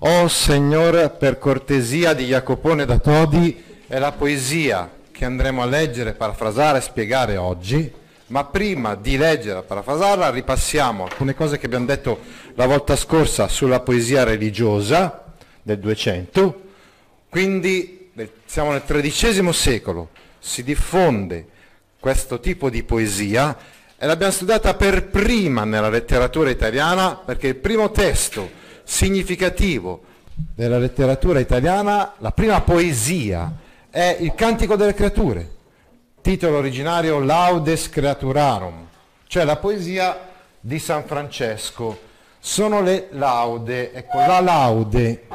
Oh Signore, per cortesia di Jacopone da Todi, è la poesia che andremo a leggere, parafrasare e spiegare oggi, ma prima di leggere e parafrasarla ripassiamo alcune cose che abbiamo detto la volta scorsa sulla poesia religiosa del 200, quindi siamo nel XIII secolo, si diffonde questo tipo di poesia e l'abbiamo studiata per prima nella letteratura italiana perché il primo testo significativo della letteratura italiana, la prima poesia, è il Cantico delle Creature, titolo originario Laudes Creaturarum, cioè la poesia di San Francesco. Sono le laude, ecco, la laude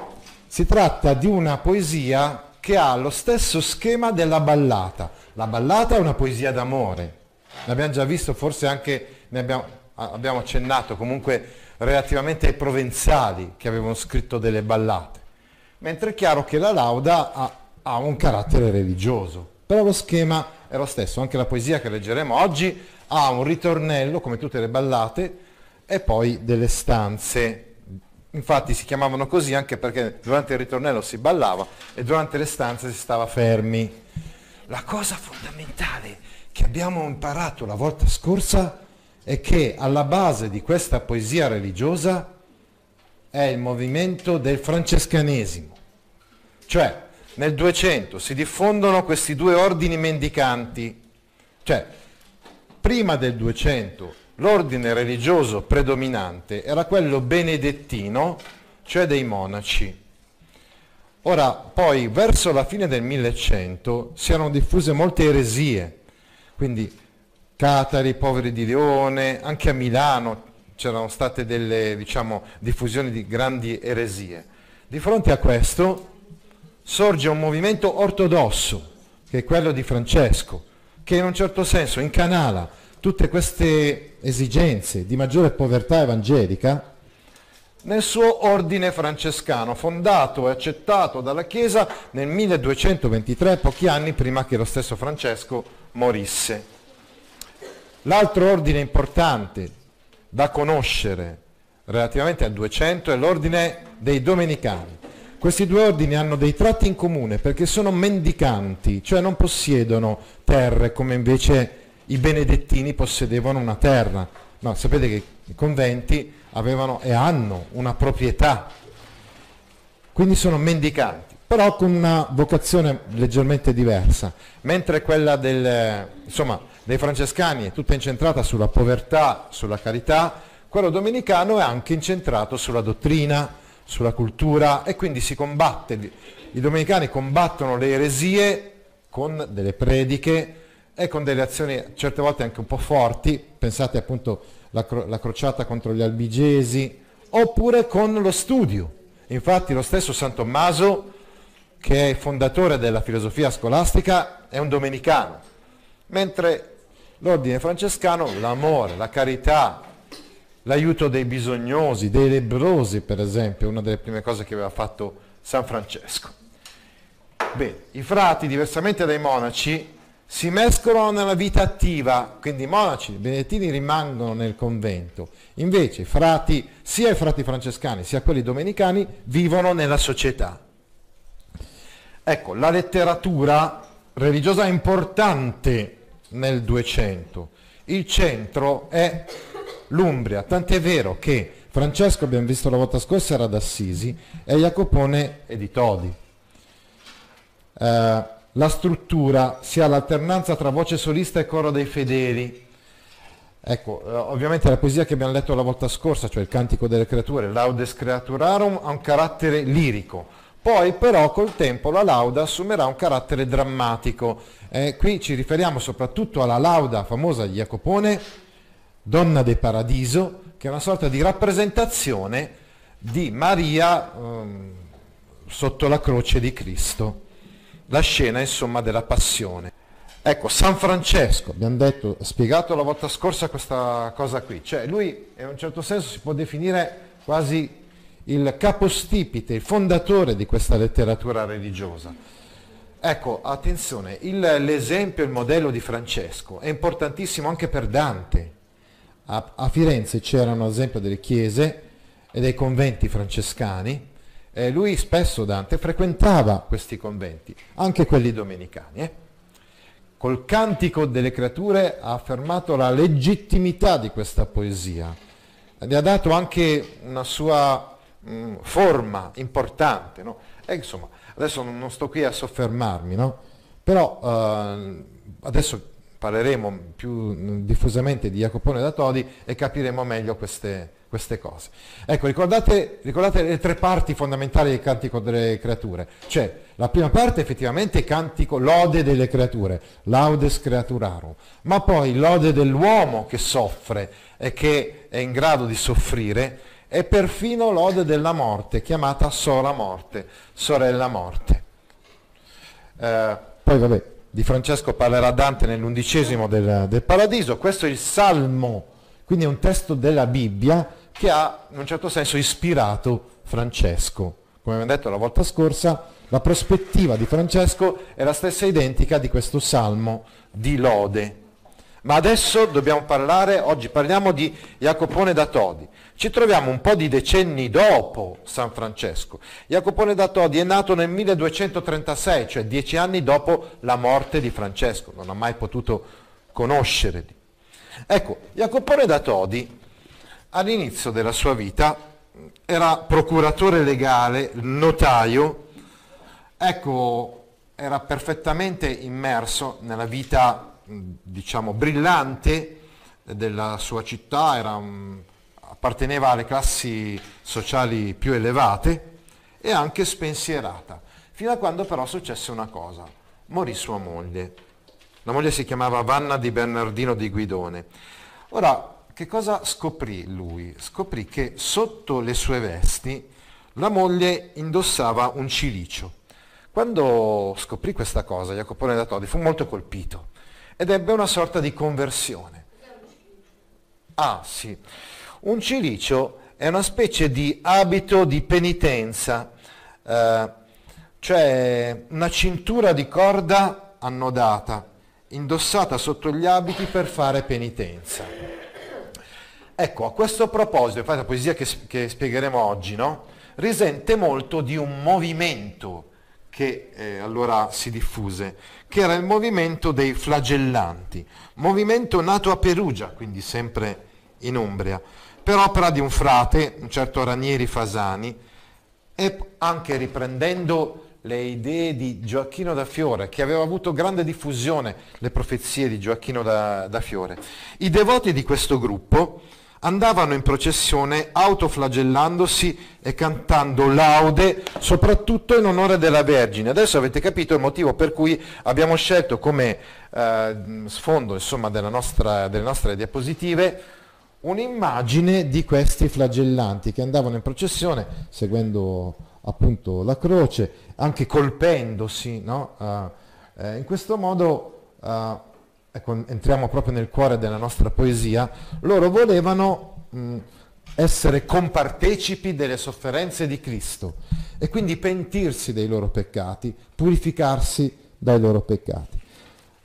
si tratta di una poesia che ha lo stesso schema della ballata. La ballata è una poesia d'amore, l'abbiamo già visto, forse anche ne abbiamo, abbiamo accennato comunque relativamente ai provenzali che avevano scritto delle ballate, mentre è chiaro che la lauda ha, ha un carattere religioso, però lo schema è lo stesso, anche la poesia che leggeremo oggi ha un ritornello come tutte le ballate e poi delle stanze Infatti si chiamavano così anche perché durante il ritornello si ballava e durante le stanze si stava fermi. La cosa fondamentale che abbiamo imparato la volta scorsa è che alla base di questa poesia religiosa è il movimento del francescanesimo. Cioè, nel 200 si diffondono questi due ordini mendicanti. Cioè, prima del 200 l'ordine religioso predominante era quello benedettino, cioè dei monaci. Ora, poi, verso la fine del 1100 si erano diffuse molte eresie, quindi Catari, Poveri di Leone, anche a Milano c'erano state delle diciamo, diffusioni di grandi eresie. Di fronte a questo sorge un movimento ortodosso, che è quello di Francesco, che in un certo senso incanala tutte queste esigenze di maggiore povertà evangelica nel suo ordine francescano, fondato e accettato dalla Chiesa nel 1223, pochi anni prima che lo stesso Francesco morisse. L'altro ordine importante da conoscere relativamente al 200 è l'ordine dei domenicani. Questi due ordini hanno dei tratti in comune perché sono mendicanti, cioè non possiedono terre come invece i benedettini possedevano una terra. No, sapete che i conventi avevano e hanno una proprietà, quindi sono mendicanti, però con una vocazione leggermente diversa, mentre quella del, insomma, dei francescani è tutta incentrata sulla povertà, sulla carità, quello domenicano è anche incentrato sulla dottrina, sulla cultura e quindi si combatte, i domenicani combattono le eresie con delle prediche e con delle azioni certe volte anche un po' forti, pensate appunto alla cro- crociata contro gli albigesi, oppure con lo studio. Infatti lo stesso San Tommaso, che è fondatore della filosofia scolastica, è un domenicano, mentre l'ordine francescano, l'amore, la carità, l'aiuto dei bisognosi, dei lebrosi per esempio, una delle prime cose che aveva fatto San Francesco. Bene, i frati, diversamente dai monaci, si mescolano nella vita attiva, quindi i monaci, i benedettini rimangono nel convento, invece i frati, sia i frati francescani sia quelli domenicani, vivono nella società. Ecco, la letteratura religiosa è importante nel 200, il centro è l'Umbria, tant'è vero che Francesco, abbiamo visto la volta scorsa, era d'Assisi e Jacopone è di Todi. Uh, la struttura sia l'alternanza tra voce solista e coro dei fedeli. Ecco, eh, ovviamente la poesia che abbiamo letto la volta scorsa, cioè il Cantico delle Creature, Laudes Creaturarum, ha un carattere lirico. Poi però col tempo la lauda assumerà un carattere drammatico. Eh, qui ci riferiamo soprattutto alla lauda famosa di Jacopone, Donna de Paradiso, che è una sorta di rappresentazione di Maria ehm, sotto la croce di Cristo, la scena insomma della passione. Ecco, San Francesco, abbiamo detto, spiegato la volta scorsa questa cosa qui, cioè lui in un certo senso si può definire quasi il capostipite, il fondatore di questa letteratura religiosa. Ecco, attenzione, il, l'esempio, il modello di Francesco è importantissimo anche per Dante. A, a Firenze c'erano ad esempio delle chiese e dei conventi francescani e lui spesso Dante frequentava questi conventi, anche quelli domenicani. Eh? Col cantico delle creature ha affermato la legittimità di questa poesia, gli ha dato anche una sua mh, forma importante. No? E insomma, adesso non sto qui a soffermarmi, no? però eh, adesso parleremo più diffusamente di Jacopone da Todi e capiremo meglio queste, queste cose. Ecco, ricordate, ricordate, le tre parti fondamentali del Cantico delle Creature. Cioè, la prima parte effettivamente è cantico lode delle creature, laudes creaturarum, ma poi lode dell'uomo che soffre e che è in grado di soffrire, e perfino lode della morte, chiamata sola morte, sorella morte. Eh, poi vabbè, di Francesco parlerà Dante nell'undicesimo del, del Paradiso, questo è il Salmo, quindi è un testo della Bibbia che ha in un certo senso ispirato Francesco. Come abbiamo detto la volta scorsa, la prospettiva di Francesco è la stessa identica di questo salmo di lode. Ma adesso dobbiamo parlare, oggi parliamo di Jacopone da Todi. Ci troviamo un po' di decenni dopo San Francesco. Jacopone da Todi è nato nel 1236, cioè dieci anni dopo la morte di Francesco, non ha mai potuto conoscere. Ecco, Jacopone da Todi all'inizio della sua vita era procuratore legale, notaio, ecco, era perfettamente immerso nella vita, diciamo, brillante della sua città, era, apparteneva alle classi sociali più elevate e anche spensierata, fino a quando però successe una cosa, morì sua moglie. La moglie si chiamava Vanna di Bernardino di Guidone. Ora, che cosa scoprì lui? Scoprì che sotto le sue vesti la moglie indossava un cilicio. Quando scoprì questa cosa, Jacopone da Todi fu molto colpito ed ebbe una sorta di conversione. Ah sì, un cilicio è una specie di abito di penitenza, eh, cioè una cintura di corda annodata, indossata sotto gli abiti per fare penitenza. Ecco, a questo proposito, infatti la poesia che, che spiegheremo oggi, no? risente molto di un movimento che eh, allora si diffuse, che era il movimento dei flagellanti, movimento nato a Perugia, quindi sempre in Umbria, per opera di un frate, un certo Ranieri Fasani, e anche riprendendo le idee di Gioacchino da Fiore, che aveva avuto grande diffusione le profezie di Gioacchino da, da Fiore. I devoti di questo gruppo andavano in processione autoflagellandosi e cantando laude, soprattutto in onore della Vergine. Adesso avete capito il motivo per cui abbiamo scelto come eh, sfondo insomma, nostra, delle nostre diapositive un'immagine di questi flagellanti che andavano in processione seguendo appunto la croce, anche colpendosi. No? Uh, eh, in questo modo uh, ecco, entriamo proprio nel cuore della nostra poesia, loro volevano mh, essere compartecipi delle sofferenze di Cristo e quindi pentirsi dei loro peccati, purificarsi dai loro peccati.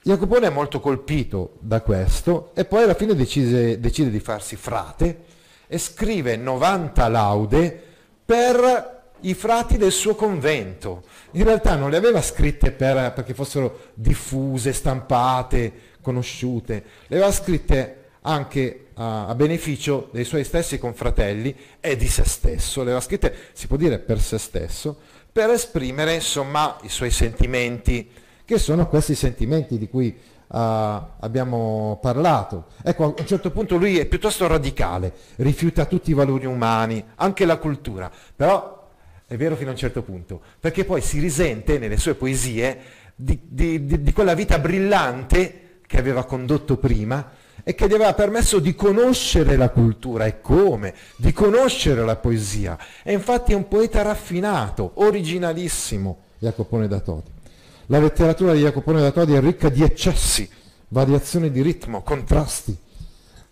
Jacopone è molto colpito da questo e poi alla fine decise, decide di farsi frate e scrive 90 laude per i frati del suo convento. In realtà non le aveva scritte per, perché fossero diffuse, stampate, conosciute, le aveva scritte anche a, a, beneficio dei suoi stessi confratelli e di se stesso, le aveva scritte, si può dire, per se stesso, per esprimere insomma i suoi sentimenti, che sono questi sentimenti di cui uh, abbiamo parlato. Ecco, a un certo punto lui è piuttosto radicale, rifiuta tutti i valori umani, anche la cultura, però è vero fino a un certo punto, perché poi si risente nelle sue poesie di, di, di, di quella vita brillante che aveva condotto prima e che gli aveva permesso di conoscere la cultura e come, di conoscere la poesia. E infatti è un poeta raffinato, originalissimo, Jacopone da Todi. La letteratura di Jacopone da Todi è ricca di eccessi, variazioni di ritmo, contrasti.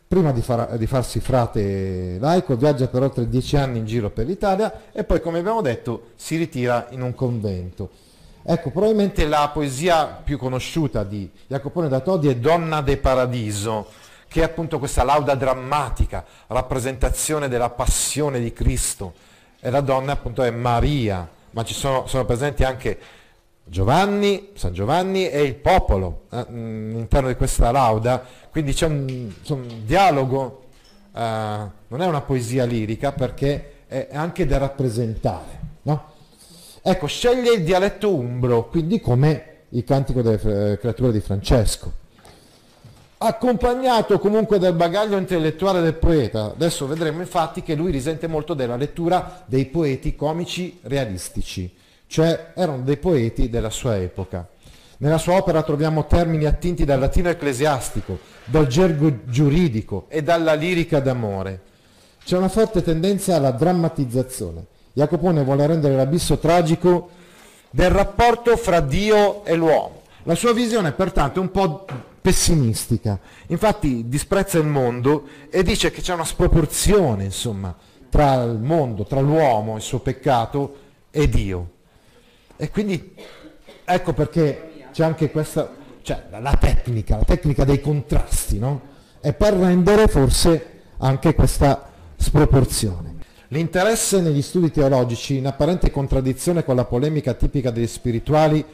Prima di, far, di farsi frate laico, viaggia per oltre dieci anni in giro per l'Italia e poi, come abbiamo detto, si ritira in un convento. Ecco, probabilmente la poesia più conosciuta di Jacopone da Todi è Donna de Paradiso, che è appunto questa lauda drammatica, rappresentazione della passione di Cristo. E la donna appunto è Maria, ma ci sono, sono presenti anche Giovanni, San Giovanni e il popolo eh, all'interno di questa lauda, quindi c'è un, un dialogo, eh, non è una poesia lirica perché è anche da rappresentare. No? Ecco, sceglie il dialetto umbro, quindi come il cantico delle creature di Francesco accompagnato comunque dal bagaglio intellettuale del poeta. Adesso vedremo infatti che lui risente molto della lettura dei poeti comici realistici, cioè erano dei poeti della sua epoca. Nella sua opera troviamo termini attinti dal latino ecclesiastico, dal gergo giuridico e dalla lirica d'amore. C'è una forte tendenza alla drammatizzazione. Jacopone vuole rendere l'abisso tragico del rapporto fra Dio e l'uomo. La sua visione pertanto è un po' pessimistica. Infatti disprezza il mondo e dice che c'è una sproporzione, insomma, tra il mondo, tra l'uomo, il suo peccato e Dio. E quindi ecco perché c'è anche questa, cioè la tecnica, la tecnica dei contrasti, no? E per rendere forse anche questa sproporzione. L'interesse negli studi teologici, in apparente contraddizione con la polemica tipica degli spirituali,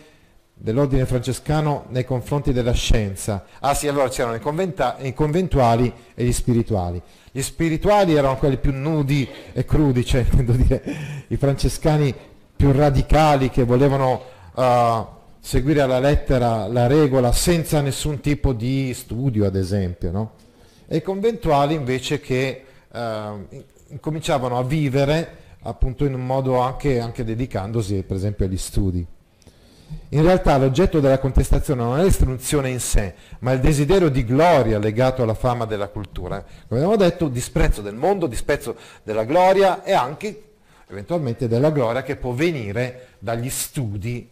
dell'ordine francescano nei confronti della scienza. Ah sì, allora c'erano i, i, conventuali e gli spirituali. Gli spirituali erano quelli più nudi e crudi, cioè dire i francescani più radicali che volevano uh, seguire alla lettera la regola senza nessun tipo di studio, ad esempio, no? E i conventuali invece che uh, incominciavano a vivere appunto in un modo anche, anche dedicandosi per esempio agli studi. In realtà l'oggetto della contestazione non è l'istruzione in sé, ma il desiderio di gloria legato alla fama della cultura. Come abbiamo detto, disprezzo del mondo, disprezzo della gloria e anche eventualmente della gloria che può venire dagli studi,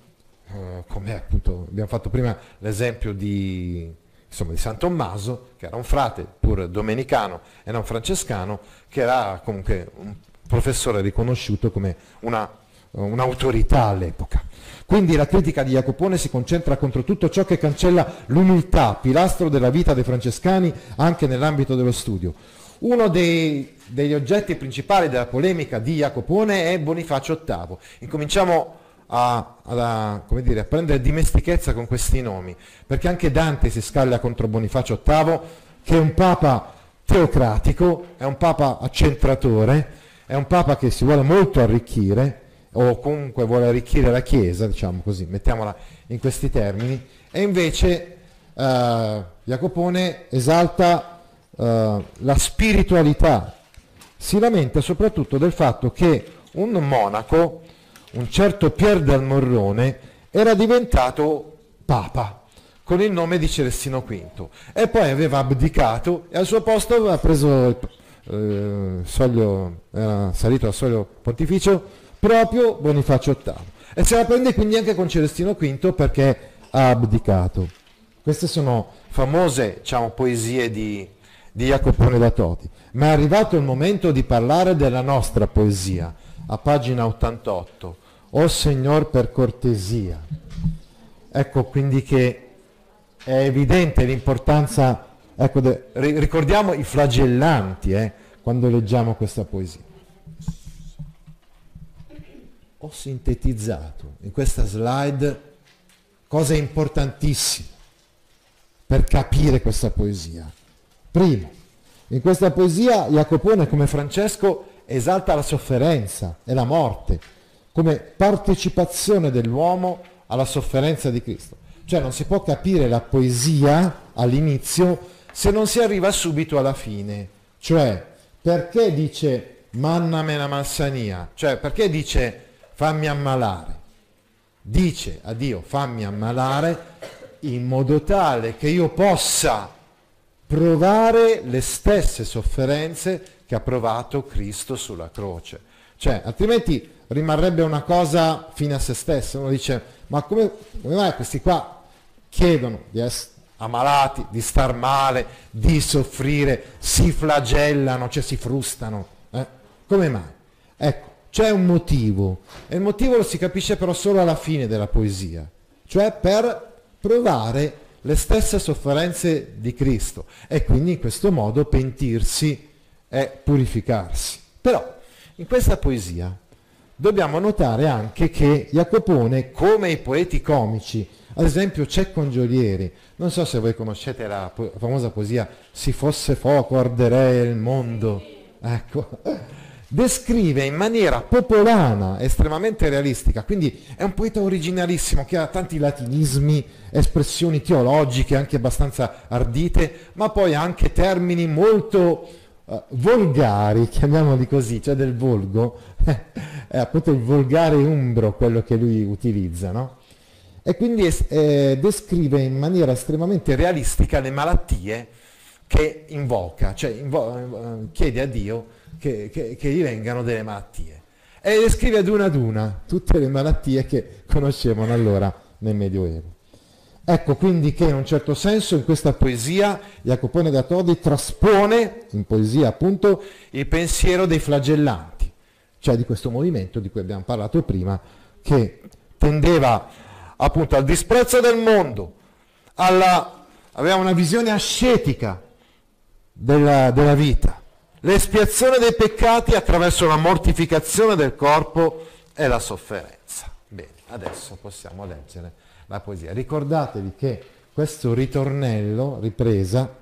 eh, come appunto abbiamo fatto prima l'esempio di, insomma, di San Tommaso, che era un frate pur domenicano e non francescano, che era comunque un professore riconosciuto come una, un'autorità all'epoca. Quindi la critica di Jacopone si concentra contro tutto ciò che cancella l'umiltà, pilastro della vita dei francescani anche nell'ambito dello studio. Uno dei, degli oggetti principali della polemica di Jacopone è Bonifacio VIII. Incominciamo a, a, dire, a, prendere dimestichezza con questi nomi, perché anche Dante si scaglia contro Bonifacio VIII, che è un papa teocratico, è un papa accentratore, è un papa che si vuole molto arricchire, o comunque vuole arricchire la Chiesa, diciamo così, mettiamola in questi termini, e invece eh, Jacopone esalta eh, la spiritualità, si lamenta soprattutto del fatto che un monaco, un certo Pier del Morrone, era diventato papa con il nome di Celestino V e poi aveva abdicato e al suo posto aveva preso il eh, soglio, era salito al soglio pontificio proprio Bonifacio VIII. E se la prende quindi anche con Celestino V perché ha abdicato. Queste sono famose diciamo, poesie di, di Jacopone da Toti. Ma è arrivato il momento di parlare della nostra poesia, a pagina 88. O Signor per cortesia. Ecco quindi che è evidente l'importanza, ecco, de, ricordiamo i flagellanti eh, quando leggiamo questa poesia ho sintetizzato in questa slide cose importantissime per capire questa poesia. Primo, in questa poesia Jacopone come Francesco esalta la sofferenza e la morte come partecipazione dell'uomo alla sofferenza di Cristo. Cioè non si può capire la poesia all'inizio se non si arriva subito alla fine. Cioè perché dice manna me la malsania? Cioè perché dice fammi ammalare. Dice a Dio fammi ammalare in modo tale che io possa provare le stesse sofferenze che ha provato Cristo sulla croce. Cioè, altrimenti rimarrebbe una cosa fine a se stessa. Uno dice, ma come, come mai questi qua chiedono di essere ammalati, di star male, di soffrire, si flagellano, cioè si frustano? Eh? Come mai? Ecco, c'è un motivo e il motivo lo si capisce però solo alla fine della poesia, cioè per provare le stesse sofferenze di Cristo e quindi in questo modo pentirsi e purificarsi. Però in questa poesia dobbiamo notare anche che Jacopone, come i poeti comici, ad esempio Cecco Angiolieri, non so se voi conoscete la po- famosa poesia Si fosse fuoco arderei il mondo, ecco, descrive in maniera popolana, estremamente realistica, quindi è un poeta originalissimo che ha tanti latinismi, espressioni teologiche anche abbastanza ardite, ma poi anche termini molto uh, volgari, chiamiamoli così, cioè del volgo, è appunto il volgare umbro quello che lui utilizza, no? E quindi eh, descrive in maniera estremamente realistica le malattie che invoca, cioè invo- eh, chiede a Dio che, che, che gli vengano delle malattie. E descrive ad una ad una tutte le malattie che conoscevano allora nel Medioevo. Ecco quindi che in un certo senso in questa poesia Jacopone da Todi traspone, in poesia appunto, il pensiero dei flagellanti, cioè di questo movimento di cui abbiamo parlato prima, che tendeva appunto al disprezzo del mondo, alla, aveva una visione ascetica della, della vita, l'espiazione dei peccati attraverso la mortificazione del corpo e la sofferenza. Bene, adesso possiamo leggere la poesia. Ricordatevi che questo ritornello, ripresa,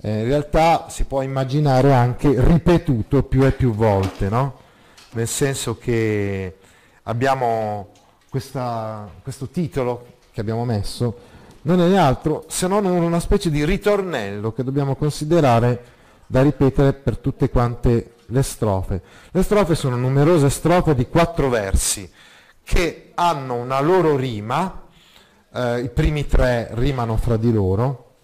eh, in realtà si può immaginare anche ripetuto più e più volte, no? Nel senso che abbiamo questa, questo titolo che abbiamo messo, non è altro se non una specie di ritornello che dobbiamo considerare da ripetere per tutte quante le strofe. Le strofe sono numerose strofe di quattro versi che hanno una loro rima, eh, i primi tre rimano fra di loro,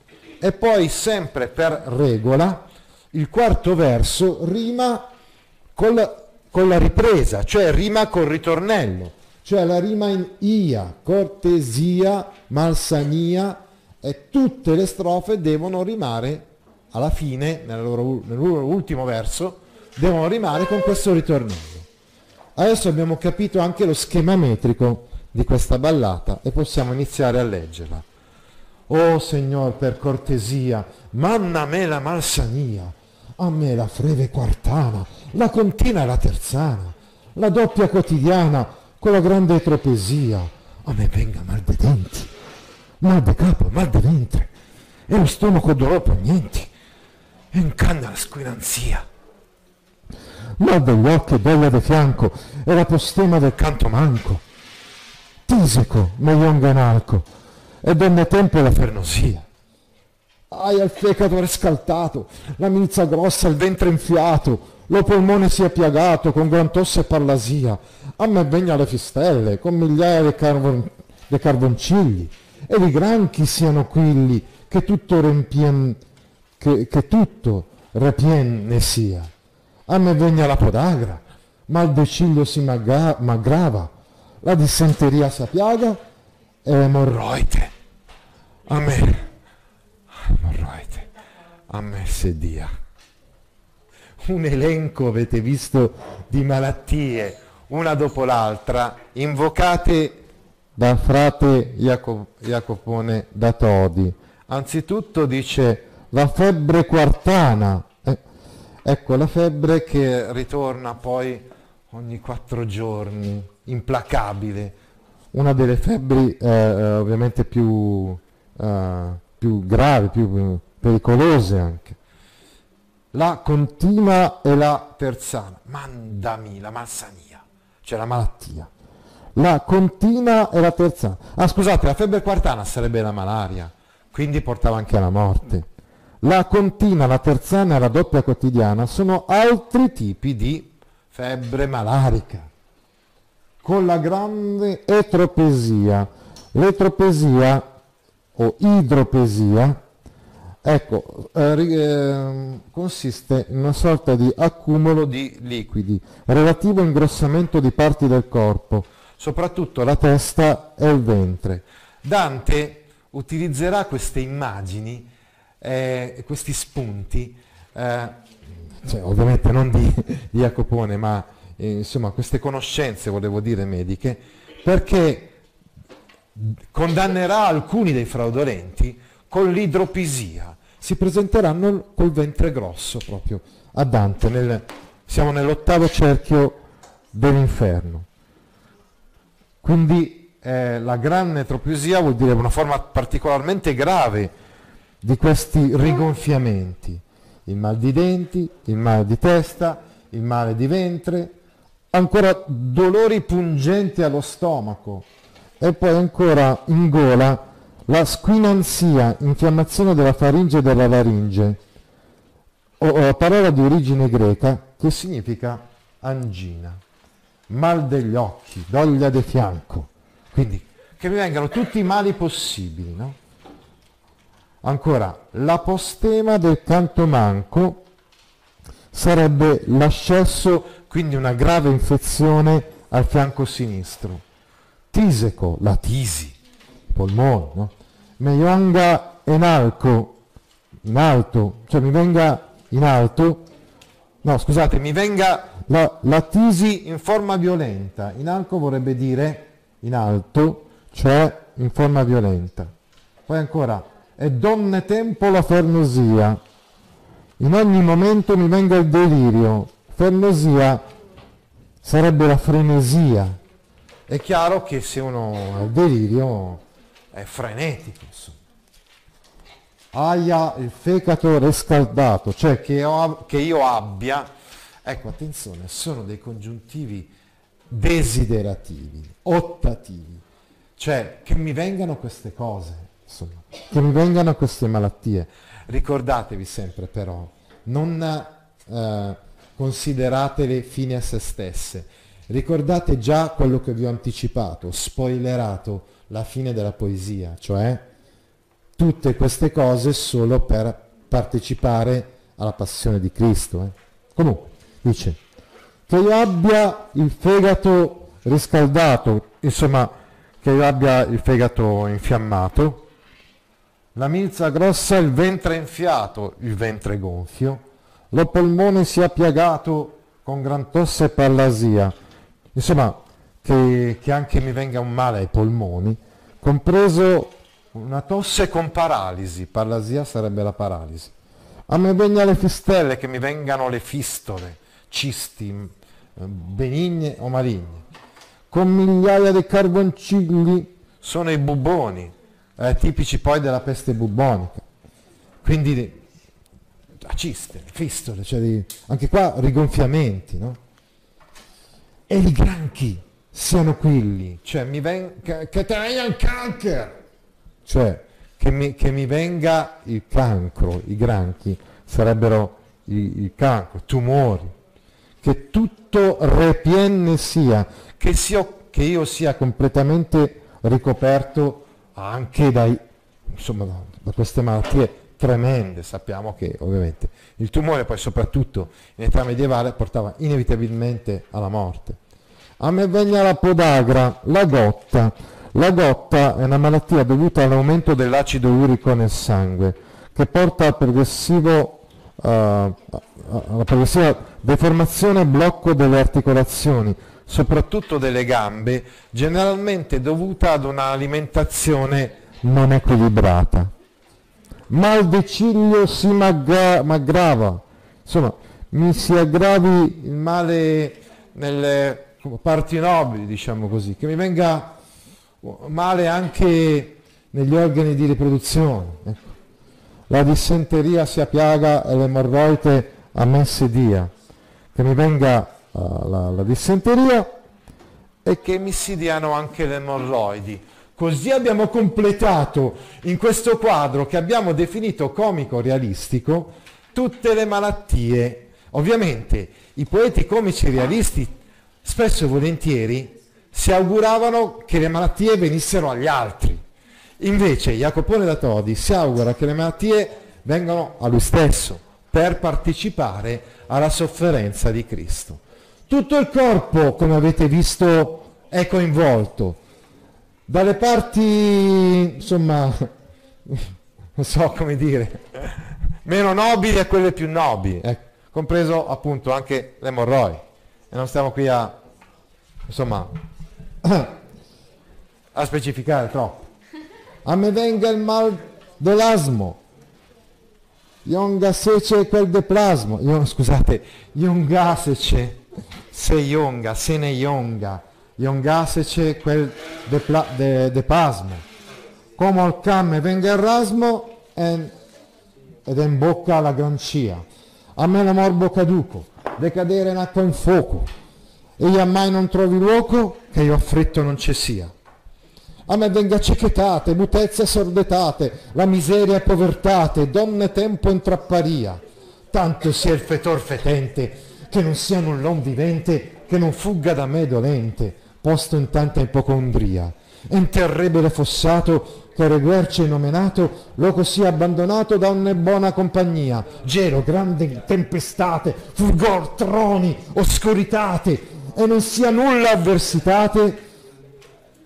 e poi sempre per regola il quarto verso rima col, con la ripresa, cioè rima col ritornello, cioè la rima in ia, cortesia, malsania e tutte le strofe devono rimare alla fine, loro, nel loro ultimo verso, devono rimare con questo ritornello. Adesso abbiamo capito anche lo schema metrico di questa ballata e possiamo iniziare a leggerla. Oh Signor, per cortesia, manna me la malsania, a me la freve quartana, la contina e la terzana, la doppia quotidiana, con la grande tropesia, a me venga mal dei denti, mal di capo, mal di ventre, e lo stomaco dolore pognenti, e incanna la squinanzia. Mal degli occhi, bella di fianco, e la postema del canto manco, tisico, meglionga in alco, e donne tempo la fernosia. Ai al fecato riscaltato, la milza grossa, il ventre infiato, lo polmone sia piagato con gran tosse e parlasia, a me vegna le fistelle, con migliaia di, carbon, de carboncilli, e i granchi siano quilli, che tutto riempien, che, che tutto repien ne sia. A me vegna la podagra, ma il deciglio si m'aggrava, la dissenteria si piaga e emorroide. A me, emorroide, a me se dia. Un elenco, avete visto, di malattie, una dopo l'altra, invocate da frate Jacopone da Todi. Anzitutto dice la febbre quartana, eh, ecco la febbre che ritorna poi ogni quattro giorni, implacabile, una delle febbri eh, eh ovviamente più, eh, più gravi, più pericolose anche. La continua e la terzana, mandami la malsania, cioè la malattia. La continua e la terzana. Ah scusate, la febbre quartana sarebbe la malaria, quindi portava anche alla morte. La continua, la terzana e la doppia quotidiana sono altri tipi di febbre malarica con la grande etropesia. L'etropesia o idropesia Ecco, eh, eh, consiste in una sorta di accumulo di liquidi, relativo ingrossamento di parti del corpo, soprattutto la testa e il ventre. Dante utilizzerà queste immagini, eh, questi spunti, eh, cioè, ovviamente non di, Jacopone, ma eh, insomma queste conoscenze, volevo dire, mediche, perché condannerà alcuni dei fraudolenti con l'idropisia. Si presenteranno col ventre grosso proprio a Dante. Nel, siamo nell'ottavo cerchio dell'inferno. Quindi eh, la gran netroplisia vuol dire una forma particolarmente grave di questi rigonfiamenti. Il mal di denti, il mal di testa, il male di ventre, ancora dolori pungenti allo stomaco e poi ancora in gola la squinanzia, infiammazione della faringe e della laringe, o, o parola di origine greca che significa angina, mal degli occhi, doglia di fianco. Quindi che mi vengano tutti i mali possibili, no? Ancora, l'apostema del canto manco sarebbe l'ascesso, quindi una grave infezione al fianco sinistro. Tiseco, la tisi, polmone, no? in alto, in alto, cioè mi venga in alto, no scusate, mi venga la, la tisi in forma violenta, in alto vorrebbe dire in alto, cioè in forma violenta. Poi ancora, e donne tempo la fernosia, in ogni momento mi venga il delirio, fernosia sarebbe la frenesia. È chiaro che se uno ha il delirio è frenetico, insomma. Aia il fecato riscaldato, cioè che, ho, che io abbia, ecco attenzione, sono dei congiuntivi desiderativi, ottativi, cioè che mi vengano queste cose, insomma, che mi vengano queste malattie. Ricordatevi sempre però, non eh, consideratele fine a se stesse, ricordate già quello che vi ho anticipato, spoilerato, la fine della poesia, cioè tutte queste cose solo per partecipare alla passione di Cristo. Eh. Comunque, dice, che io abbia il fegato riscaldato, insomma, che io abbia il fegato infiammato, la milza grossa, il ventre infiato, il ventre gonfio, lo polmone sia piagato con gran tosse e pallasia, insomma, che, che anche mi venga un male ai polmoni, compreso una tosse con paralisi, parlasia sarebbe la paralisi. A me venga le fistelle, che mi vengano le fistole, cisti, eh, benigne o maligne. Con migliaia di carboncilli sono i buboni, eh, tipici poi della peste bubbonica. Quindi a ciste, fistole, cioè di, anche qua rigonfiamenti, no? E i granchi, siano quelli, cioè mi ven- che, venga il cancer, cioè che mi, che mi, venga il cancro, i granchi sarebbero il cancro, tumori, che tutto repienne sia, che, sia, che io sia completamente ricoperto anche dai, insomma, da, queste malattie tremende. Sappiamo che ovviamente il tumore poi soprattutto in età medievale portava inevitabilmente alla morte. A me vegna la podagra, la gotta. La gotta è una malattia dovuta all'aumento dell'acido urico nel sangue, che porta al progressivo, uh, alla progressiva deformazione e blocco delle articolazioni, soprattutto delle gambe, generalmente dovuta ad un'alimentazione non equilibrata. Mal di ciglio si m'aggrava, insomma, mi si aggravi il male nelle parti nobili, diciamo così, che mi venga male anche negli organi di riproduzione. Ecco. La dissenteria sia piaga e l'emorroide a me si dia, che mi venga la, la dissenteria e che mi si diano anche le emorroidi. Così abbiamo completato in questo quadro che abbiamo definito comico-realistico tutte le malattie. Ovviamente i poeti comici realisti spesso e volentieri si auguravano che le malattie venissero agli altri. Invece Jacopone da Todi si augura che le malattie vengono a lui stesso per partecipare alla sofferenza di Cristo. Tutto il corpo, come avete visto, è coinvolto. Dalle parti, insomma, non so come dire, meno nobili a quelle più nobili, eh, compreso appunto anche l'emorroi. E non stiamo qui a, insomma, a specificare troppo. A me venga il mal dell'asmo, Jongasece quel de plasmo, Io, scusate, Jongasece, se Jonga, se ne Jonga, Jongasece quel de, pla, de, de pasmo. Come al camme venga il rasmo ed è in bocca la grancia. A me la morbo caduco, decadere in acqua in fuoco, e io mai non trovi luogo che io affritto non ci sia. A me venga cechetate, mutezze sordetate, la miseria e povertate, donne tempo in trapparia. Tanto sia il fetor fetente, che non sia null'on vivente, che non fugga da me dolente, posto in tanta ipocondria. In terribile fossato, che reguerce nomenato, loco sia abbandonato da ogni buona compagnia. Gelo, grande tempestate, fulgor, troni, oscuritate, e non sia nulla avversitate,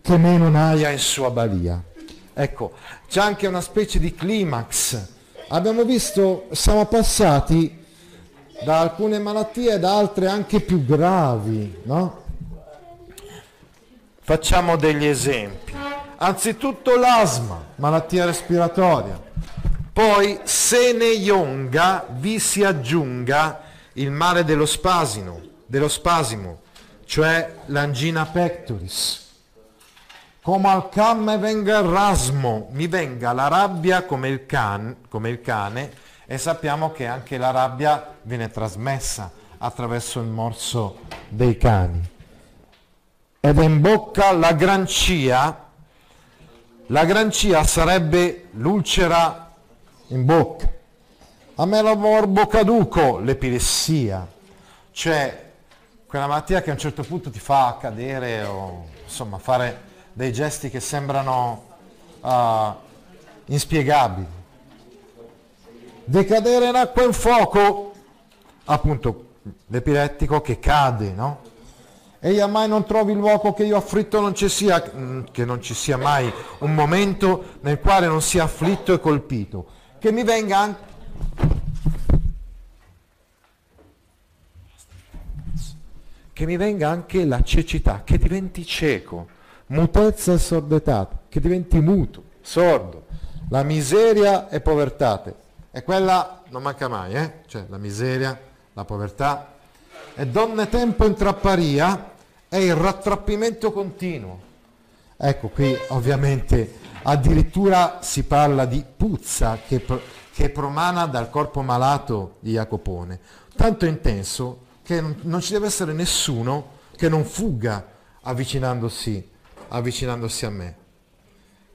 che me non aia in sua balia. Ecco, c'è anche una specie di climax. Abbiamo visto, siamo passati da alcune malattie ad altre anche più gravi, no? Facciamo degli esempi. Anzitutto l'asma, malattia respiratoria. Poi se ne ionga vi si aggiunga il male dello spasimo, dello spasimo, cioè l'angina pectoris come al camme venga il rasmo, mi venga la rabbia come il, can, come il cane e sappiamo che anche la rabbia viene trasmessa attraverso il morso dei cani. Ed in bocca la grancia, la grancia sarebbe l'ulcera in bocca. A me la morbo caduco, l'epilessia, cioè quella malattia che a un certo punto ti fa cadere o insomma fare dei gesti che sembrano uh, inspiegabili. Decadere in acqua in fuoco, appunto l'epilettico che cade, no? E io mai non trovi il luogo che io afflitto non ci sia, mm, che non ci sia mai un momento nel quale non sia afflitto e colpito. Che mi venga anche... Che mi venga anche la cecità, che diventi cieco mutezza e sordetà, che diventi muto, sordo, la miseria e povertà. E quella non manca mai, eh? cioè la miseria, la povertà. E donne tempo in trapparia è il rattrappimento continuo. Ecco qui ovviamente addirittura si parla di puzza che, che promana dal corpo malato di Jacopone, tanto intenso che non ci deve essere nessuno che non fugga avvicinandosi avvicinandosi a me.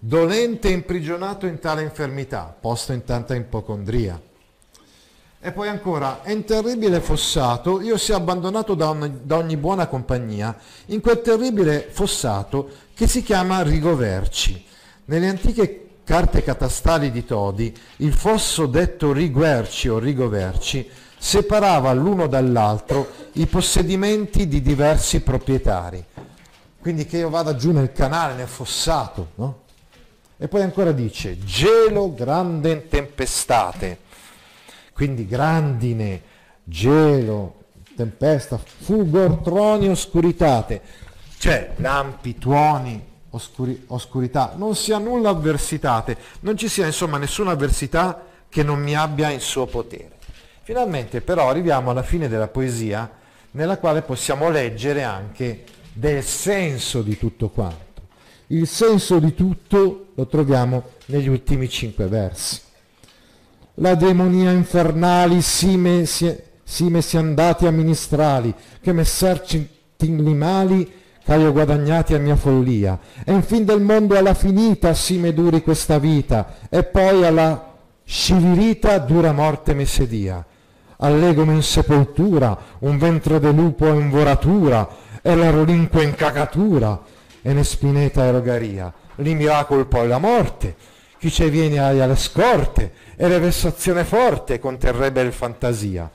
Dolente imprigionato in tale infermità, posto in tanta ipocondria. E poi ancora, è in terribile fossato, io sia abbandonato da ogni, da ogni buona compagnia, in quel terribile fossato che si chiama Rigoverci. Nelle antiche carte catastali di Todi, il fosso detto Riguerci o Rigoverci separava l'uno dall'altro i possedimenti di diversi proprietari. Quindi che io vada giù nel canale, nel fossato, no? E poi ancora dice, gelo grande tempestate, quindi grandine, gelo, tempesta, fugor, troni, oscuritate, cioè lampi, tuoni, oscuri, oscurità, non sia nulla avversitate, non ci sia insomma nessuna avversità che non mi abbia in suo potere. Finalmente però arriviamo alla fine della poesia nella quale possiamo leggere anche del senso di tutto quanto. Il senso di tutto lo troviamo negli ultimi cinque versi. La demonia infernali sime, sime si andati amministrali, che messerci mali che io guadagnati a mia follia. E in fin del mondo alla finita sime duri questa vita, e poi alla scivirita dura morte mi sedia. Allegome in sepoltura, un ventre de lupo in voratura, e la rolinqua in cacatura e ne spineta erogaria, li miracol poi la morte, chi ci viene alle scorte, e le vessazione forte conterrebbe il fantasia.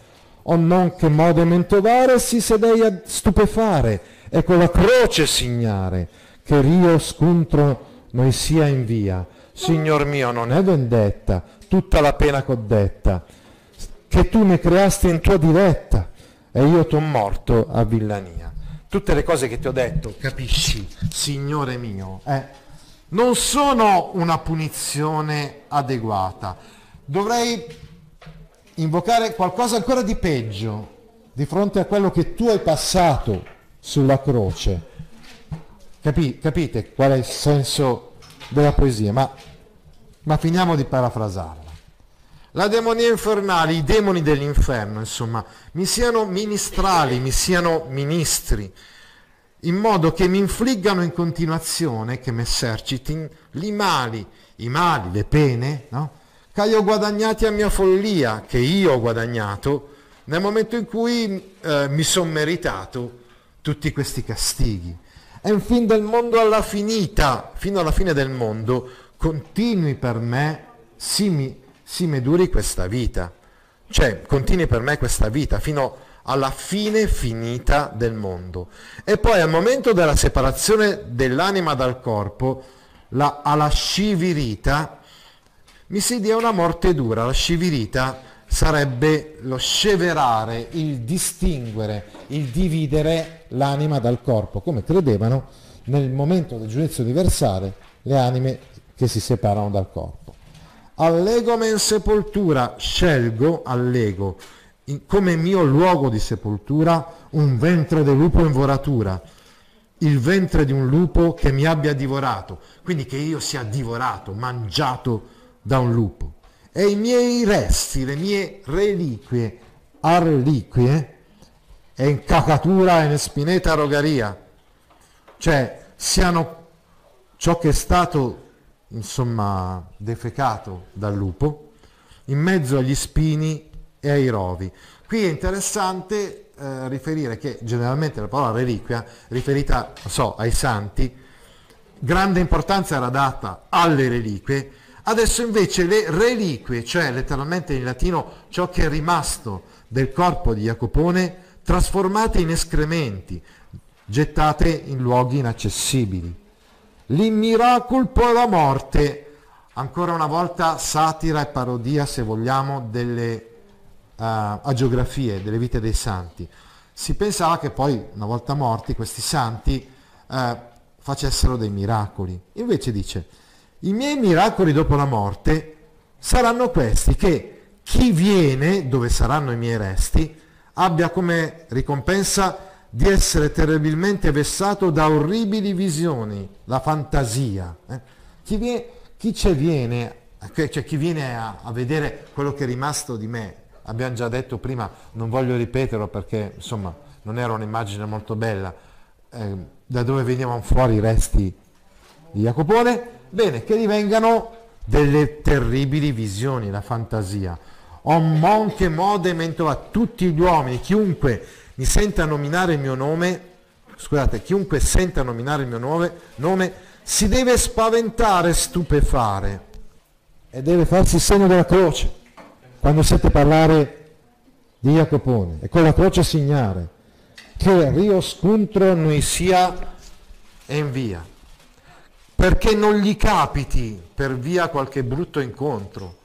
O non che modo mentovare si sedei a stupefare, e con la croce signare, che rio scontro noi sia in via. Signor mio, non è vendetta, tutta la pena coddetta, che tu ne creasti in tua diretta, e io t'ho morto a villania. Tutte le cose che ti ho detto, capisci, Signore mio, eh, non sono una punizione adeguata. Dovrei invocare qualcosa ancora di peggio di fronte a quello che tu hai passato sulla croce. Capi, capite qual è il senso della poesia? Ma, ma finiamo di parafrasarla. La demonia infernale, i demoni dell'inferno, insomma, mi siano ministrali, mi siano ministri, in modo che mi infliggano in continuazione, che mi esercitino, i mali, i mali, le pene, no? che io ho guadagnati a mia follia, che io ho guadagnato nel momento in cui eh, mi sono meritato tutti questi castighi. E in fin del mondo alla finita, fino alla fine del mondo, continui per me, sì mi si mi duri questa vita, cioè continui per me questa vita fino alla fine finita del mondo. E poi al momento della separazione dell'anima dal corpo, la, alla scivirita, mi si dia una morte dura. La scivirita sarebbe lo sceverare, il distinguere, il dividere l'anima dal corpo, come credevano nel momento del giudizio universale le anime che si separano dal corpo. Allegome in sepoltura, scelgo, allego, in, come mio luogo di sepoltura, un ventre di lupo in voratura, il ventre di un lupo che mi abbia divorato, quindi che io sia divorato, mangiato da un lupo. E i miei resti, le mie reliquie, arliquie, e in cacatura e in spineta rogaria, cioè siano ciò che è stato insomma, defecato dal lupo, in mezzo agli spini e ai rovi. Qui è interessante eh, riferire che generalmente la parola reliquia, riferita so, ai santi, grande importanza era data alle reliquie, adesso invece le reliquie, cioè letteralmente in latino ciò che è rimasto del corpo di Jacopone, trasformate in escrementi, gettate in luoghi inaccessibili l'immiracol per la morte, ancora una volta satira e parodia, se vogliamo, delle uh, agiografie, delle vite dei santi. Si pensava che poi, una volta morti, questi santi uh, facessero dei miracoli. Invece dice, i miei miracoli dopo la morte saranno questi, che chi viene, dove saranno i miei resti, abbia come ricompensa di essere terribilmente vessato da orribili visioni, la fantasia. Eh? Chi, viene, chi viene, cioè chi viene a, a, vedere quello che è rimasto di me, abbiamo già detto prima, non voglio ripeterlo perché insomma non era un'immagine molto bella, eh, da dove venivano fuori i resti di Jacopone, bene, che divengano delle terribili visioni, la fantasia. O monche mode mento a tutti gli uomini, chiunque mi senta nominare il mio nome, scusate, chiunque senta nominare il mio nome, nome si deve spaventare, stupefare. E deve farsi il segno della croce quando sente parlare di Jacopone. E con la croce segnare che Rio scontro noi sia in via. Perché non gli capiti per via qualche brutto incontro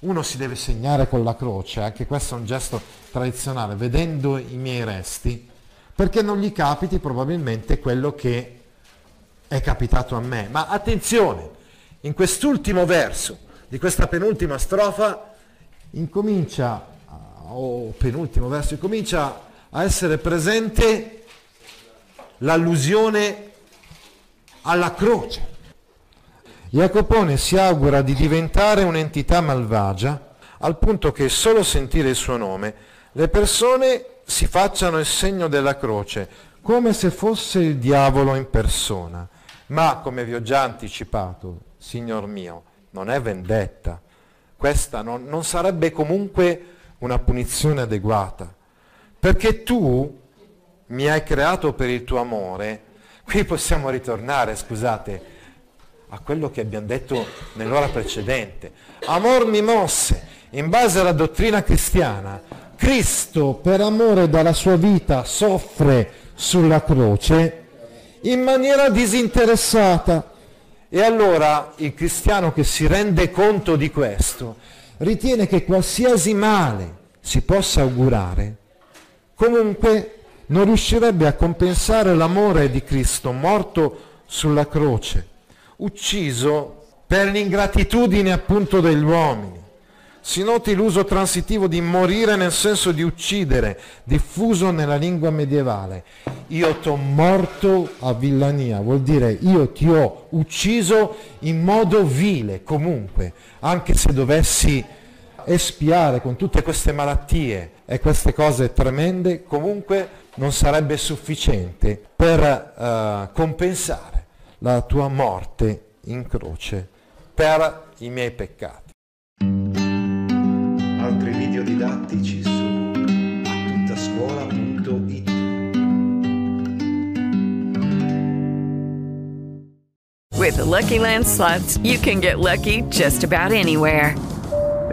uno si deve segnare con la croce, anche questo è un gesto tradizionale, vedendo i miei resti, perché non gli capiti probabilmente quello che è capitato a me. Ma attenzione, in quest'ultimo verso di questa penultima strofa incomincia, o penultimo verso, incomincia a essere presente l'allusione alla croce. Jacopone si augura di diventare un'entità malvagia al punto che solo sentire il suo nome le persone si facciano il segno della croce come se fosse il diavolo in persona. Ma come vi ho già anticipato, signor mio, non è vendetta. Questa non, non sarebbe comunque una punizione adeguata. Perché tu mi hai creato per il tuo amore. Qui possiamo ritornare, scusate, a quello che abbiamo detto nell'ora precedente. Amor mi mosse, in base alla dottrina cristiana, Cristo per amore della sua vita soffre sulla croce in maniera disinteressata. E allora il cristiano che si rende conto di questo ritiene che qualsiasi male si possa augurare, comunque non riuscirebbe a compensare l'amore di Cristo morto sulla croce, ucciso per l'ingratitudine appunto degli uomini. Si noti l'uso transitivo di morire nel senso di uccidere, diffuso nella lingua medievale. Io t'ho morto a villania, vuol dire io ti ho ucciso in modo vile, comunque, anche se dovessi espiare con tutte queste malattie e queste cose tremende, comunque non sarebbe sufficiente per uh, compensare la tua morte in croce per i miei peccati. Altri video didattici su attuttascuola.it With the Lucky Land slots, you can get lucky just about anywhere.